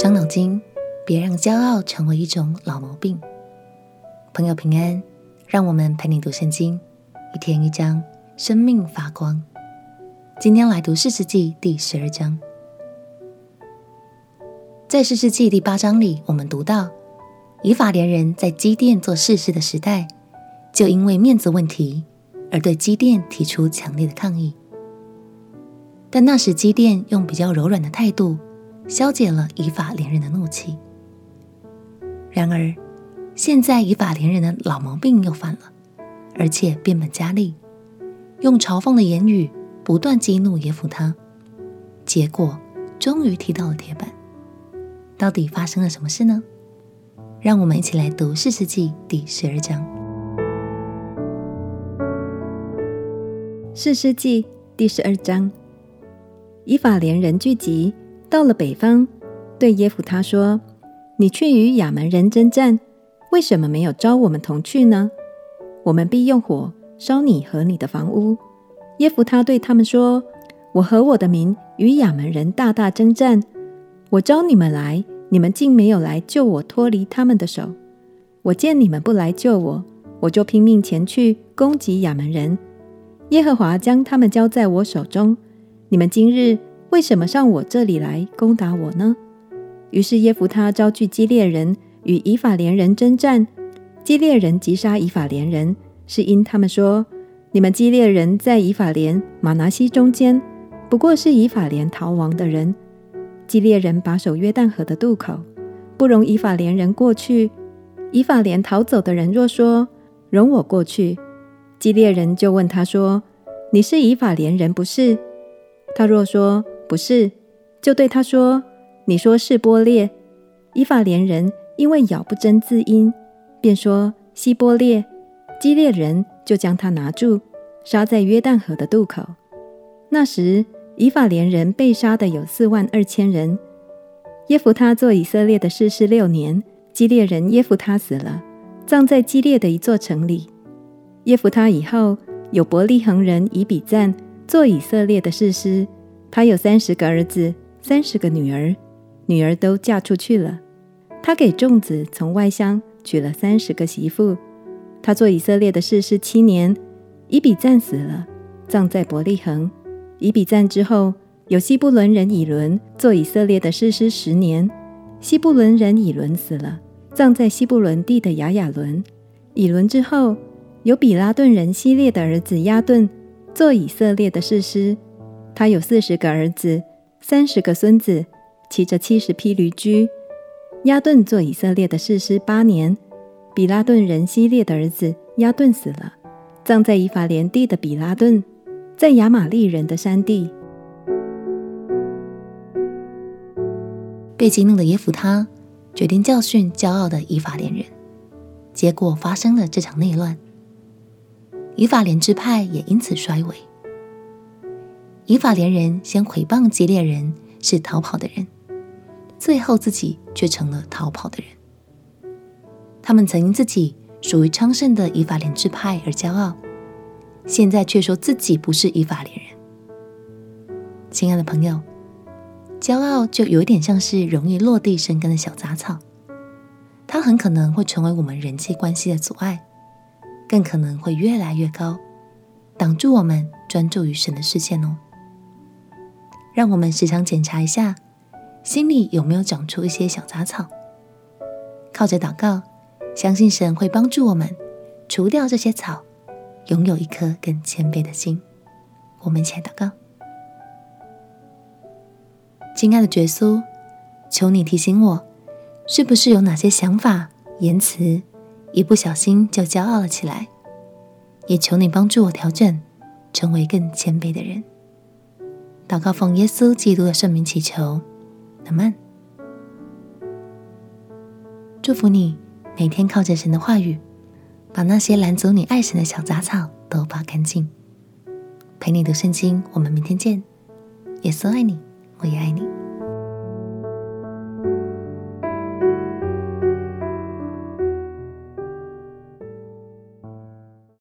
伤脑筋，别让骄傲成为一种老毛病。朋友平安，让我们陪你读圣经，一天一章，生命发光。今天来读士师记第十二章。在士师记第八章里，我们读到以法莲人在基甸做士师的时代，就因为面子问题而对基甸提出强烈的抗议。但那时基甸用比较柔软的态度，消解了以法连人的怒气。然而，现在以法连人的老毛病又犯了，而且变本加厉，用嘲讽的言语不断激怒耶弗他，结果终于踢到了铁板。到底发生了什么事呢？让我们一起来读四世纪第十二章。四世纪第十二章。以法连人聚集到了北方，对耶弗他说：“你去与亚扪人征战，为什么没有招我们同去呢？我们必用火烧你和你的房屋。”耶弗他对他们说：“我和我的民与亚扪人大大征战，我招你们来，你们竟没有来救我脱离他们的手。我见你们不来救我，我就拼命前去攻击亚扪人。耶和华将他们交在我手中。”你们今日为什么上我这里来攻打我呢？于是耶弗他招聚基列人与以法莲人争战。基列人击杀以法莲人，是因他们说：“你们基列人在以法莲、马拿西中间，不过是以法莲逃亡的人。基列人把守约旦河的渡口，不容以法莲人过去。以法莲逃走的人若说容我过去，基列人就问他说：你是以法莲人不是？他若说不是，就对他说：“你说是波列。”以法莲人因为咬不真字音，便说希波列。基列人就将他拿住，杀在约旦河的渡口。那时以法莲人被杀的有四万二千人。耶弗他做以色列的士师六年，基列人耶弗他死了，葬在基列的一座城里。耶弗他以后有伯利恒人以比赞。做以色列的士师，他有三十个儿子，三十个女儿，女儿都嫁出去了。他给众子从外乡娶了三十个媳妇。他做以色列的士师七年，以比赞死了，葬在伯利恒。以比赞之后，有西布伦人以伦做以色列的士师十年，西布伦人以伦死了，葬在西布伦地的雅雅伦。以伦之后，有比拉顿人希列的儿子亚顿。做以色列的士师，他有四十个儿子，三十个孙子，骑着七十匹驴驹。亚顿做以色列的士师八年。比拉顿人希列的儿子亚顿死了，葬在以法莲地的比拉顿，在亚玛利人的山地。被激怒的耶弗他决定教训骄傲的以法莲人，结果发生了这场内乱。以法莲支派也因此衰微。以法莲人先毁谤基列人是逃跑的人，最后自己却成了逃跑的人。他们曾因自己属于昌盛的以法莲支派而骄傲，现在却说自己不是以法莲人。亲爱的朋友，骄傲就有一点像是容易落地生根的小杂草，它很可能会成为我们人际关系的阻碍。更可能会越来越高，挡住我们专注于神的视线哦。让我们时常检查一下，心里有没有长出一些小杂草。靠着祷告，相信神会帮助我们除掉这些草，拥有一颗更谦卑的心。我们一起来祷告。亲爱的耶稣，求你提醒我，是不是有哪些想法、言辞，一不小心就骄傲了起来，也求你帮助我调整，成为更谦卑的人。祷告奉耶稣基督的圣名祈求，阿门。祝福你每天靠着神的话语，把那些拦阻你爱神的小杂草都拔干净。陪你读圣经，我们明天见。耶稣爱你，我也爱你。